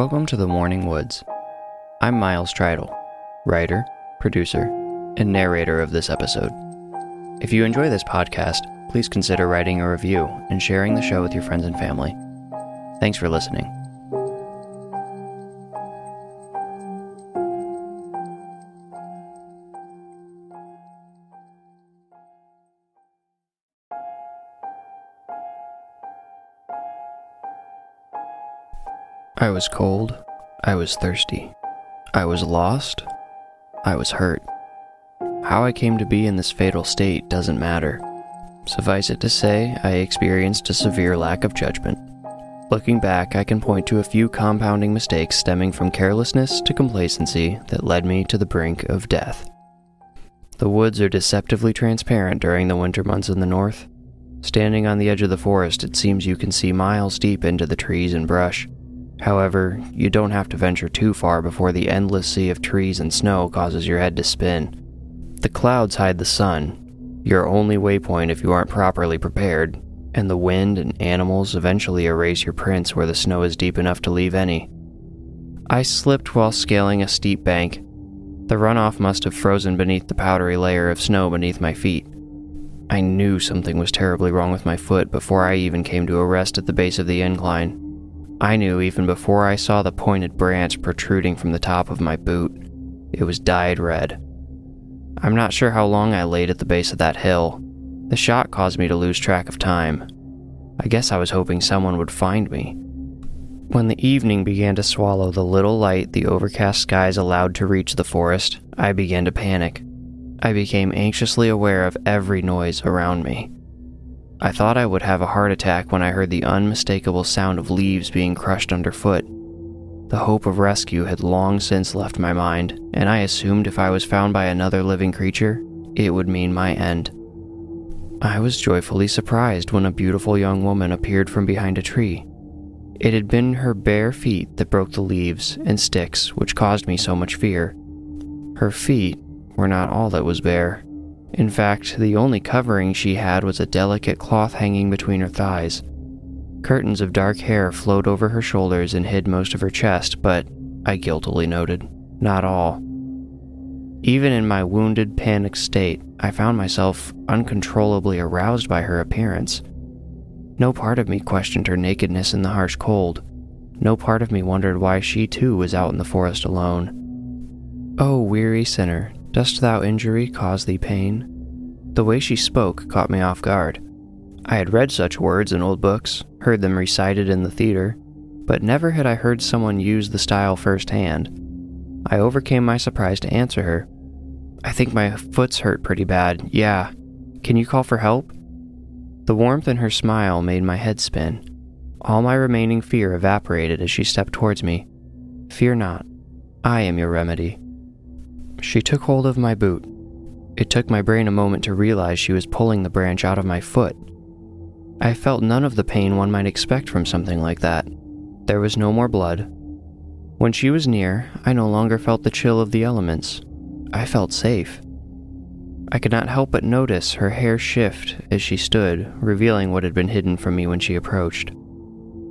Welcome to the Warning Woods. I'm Miles Tritle, writer, producer, and narrator of this episode. If you enjoy this podcast, please consider writing a review and sharing the show with your friends and family. Thanks for listening. I was cold. I was thirsty. I was lost. I was hurt. How I came to be in this fatal state doesn't matter. Suffice it to say, I experienced a severe lack of judgment. Looking back, I can point to a few compounding mistakes stemming from carelessness to complacency that led me to the brink of death. The woods are deceptively transparent during the winter months in the north. Standing on the edge of the forest, it seems you can see miles deep into the trees and brush. However, you don't have to venture too far before the endless sea of trees and snow causes your head to spin. The clouds hide the sun, your only waypoint if you aren't properly prepared, and the wind and animals eventually erase your prints where the snow is deep enough to leave any. I slipped while scaling a steep bank. The runoff must have frozen beneath the powdery layer of snow beneath my feet. I knew something was terribly wrong with my foot before I even came to a rest at the base of the incline. I knew even before I saw the pointed branch protruding from the top of my boot. It was dyed red. I'm not sure how long I laid at the base of that hill. The shot caused me to lose track of time. I guess I was hoping someone would find me. When the evening began to swallow the little light the overcast skies allowed to reach the forest, I began to panic. I became anxiously aware of every noise around me. I thought I would have a heart attack when I heard the unmistakable sound of leaves being crushed underfoot. The hope of rescue had long since left my mind, and I assumed if I was found by another living creature, it would mean my end. I was joyfully surprised when a beautiful young woman appeared from behind a tree. It had been her bare feet that broke the leaves and sticks which caused me so much fear. Her feet were not all that was bare. In fact, the only covering she had was a delicate cloth hanging between her thighs. Curtains of dark hair flowed over her shoulders and hid most of her chest, but, I guiltily noted, not all. Even in my wounded, panicked state, I found myself uncontrollably aroused by her appearance. No part of me questioned her nakedness in the harsh cold. No part of me wondered why she too was out in the forest alone. Oh, weary sinner, Dost thou injury cause thee pain? The way she spoke caught me off guard. I had read such words in old books, heard them recited in the theater, but never had I heard someone use the style firsthand. I overcame my surprise to answer her. I think my foot's hurt pretty bad, yeah. Can you call for help? The warmth in her smile made my head spin. All my remaining fear evaporated as she stepped towards me. Fear not. I am your remedy. She took hold of my boot. It took my brain a moment to realize she was pulling the branch out of my foot. I felt none of the pain one might expect from something like that. There was no more blood. When she was near, I no longer felt the chill of the elements. I felt safe. I could not help but notice her hair shift as she stood, revealing what had been hidden from me when she approached.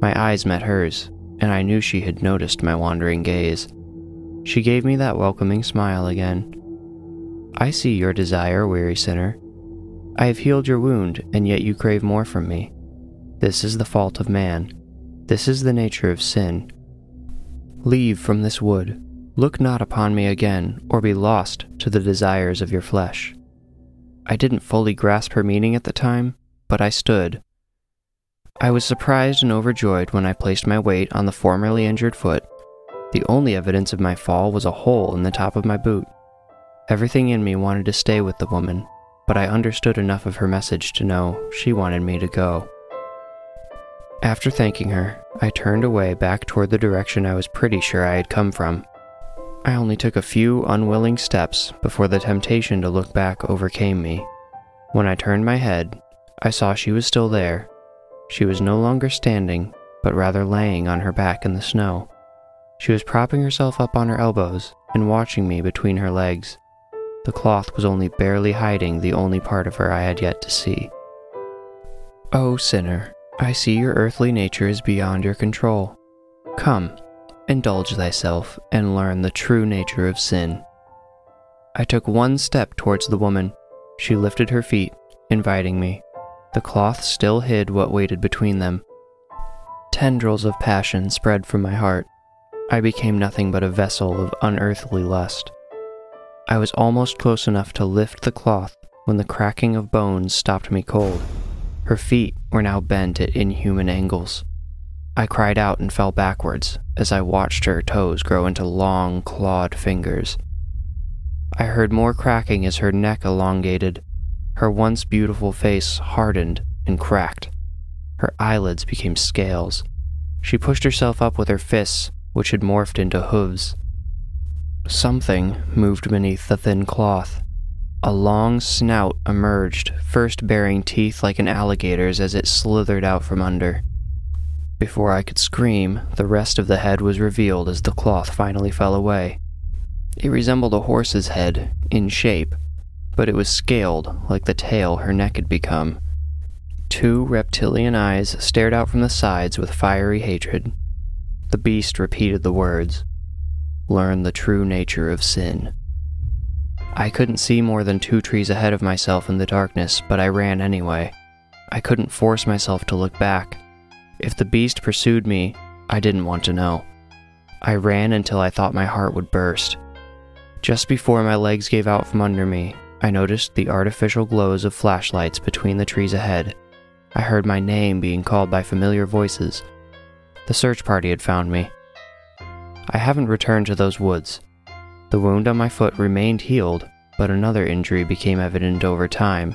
My eyes met hers, and I knew she had noticed my wandering gaze. She gave me that welcoming smile again. I see your desire, weary sinner. I have healed your wound, and yet you crave more from me. This is the fault of man. This is the nature of sin. Leave from this wood. Look not upon me again, or be lost to the desires of your flesh. I didn't fully grasp her meaning at the time, but I stood. I was surprised and overjoyed when I placed my weight on the formerly injured foot. The only evidence of my fall was a hole in the top of my boot. Everything in me wanted to stay with the woman, but I understood enough of her message to know she wanted me to go. After thanking her, I turned away back toward the direction I was pretty sure I had come from. I only took a few unwilling steps before the temptation to look back overcame me. When I turned my head, I saw she was still there. She was no longer standing, but rather laying on her back in the snow. She was propping herself up on her elbows and watching me between her legs. The cloth was only barely hiding the only part of her I had yet to see. O oh, sinner, I see your earthly nature is beyond your control. Come, indulge thyself, and learn the true nature of sin. I took one step towards the woman. She lifted her feet, inviting me. The cloth still hid what waited between them. Tendrils of passion spread from my heart. I became nothing but a vessel of unearthly lust. I was almost close enough to lift the cloth when the cracking of bones stopped me cold. Her feet were now bent at inhuman angles. I cried out and fell backwards as I watched her toes grow into long, clawed fingers. I heard more cracking as her neck elongated. Her once beautiful face hardened and cracked. Her eyelids became scales. She pushed herself up with her fists, which had morphed into hooves. Something moved beneath the thin cloth. A long snout emerged, first bearing teeth like an alligator's as it slithered out from under. Before I could scream, the rest of the head was revealed as the cloth finally fell away. It resembled a horse's head, in shape, but it was scaled like the tail her neck had become. Two reptilian eyes stared out from the sides with fiery hatred. The beast repeated the words Learn the true nature of sin. I couldn't see more than two trees ahead of myself in the darkness, but I ran anyway. I couldn't force myself to look back. If the beast pursued me, I didn't want to know. I ran until I thought my heart would burst. Just before my legs gave out from under me, I noticed the artificial glows of flashlights between the trees ahead. I heard my name being called by familiar voices. The search party had found me. I haven't returned to those woods. The wound on my foot remained healed, but another injury became evident over time.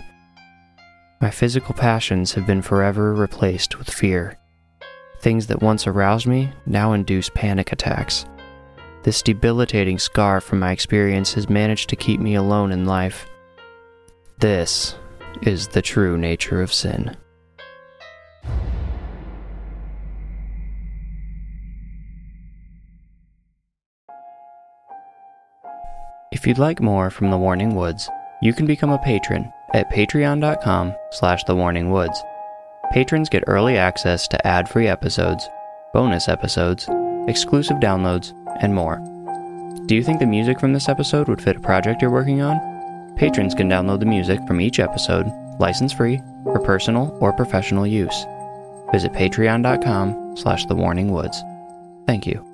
My physical passions have been forever replaced with fear. Things that once aroused me now induce panic attacks. This debilitating scar from my experience has managed to keep me alone in life. This is the true nature of sin. If you'd like more from The Warning Woods, you can become a patron at patreon.com slash thewarningwoods. Patrons get early access to ad-free episodes, bonus episodes, exclusive downloads, and more. Do you think the music from this episode would fit a project you're working on? Patrons can download the music from each episode, license-free, for personal or professional use. Visit patreon.com slash thewarningwoods. Thank you.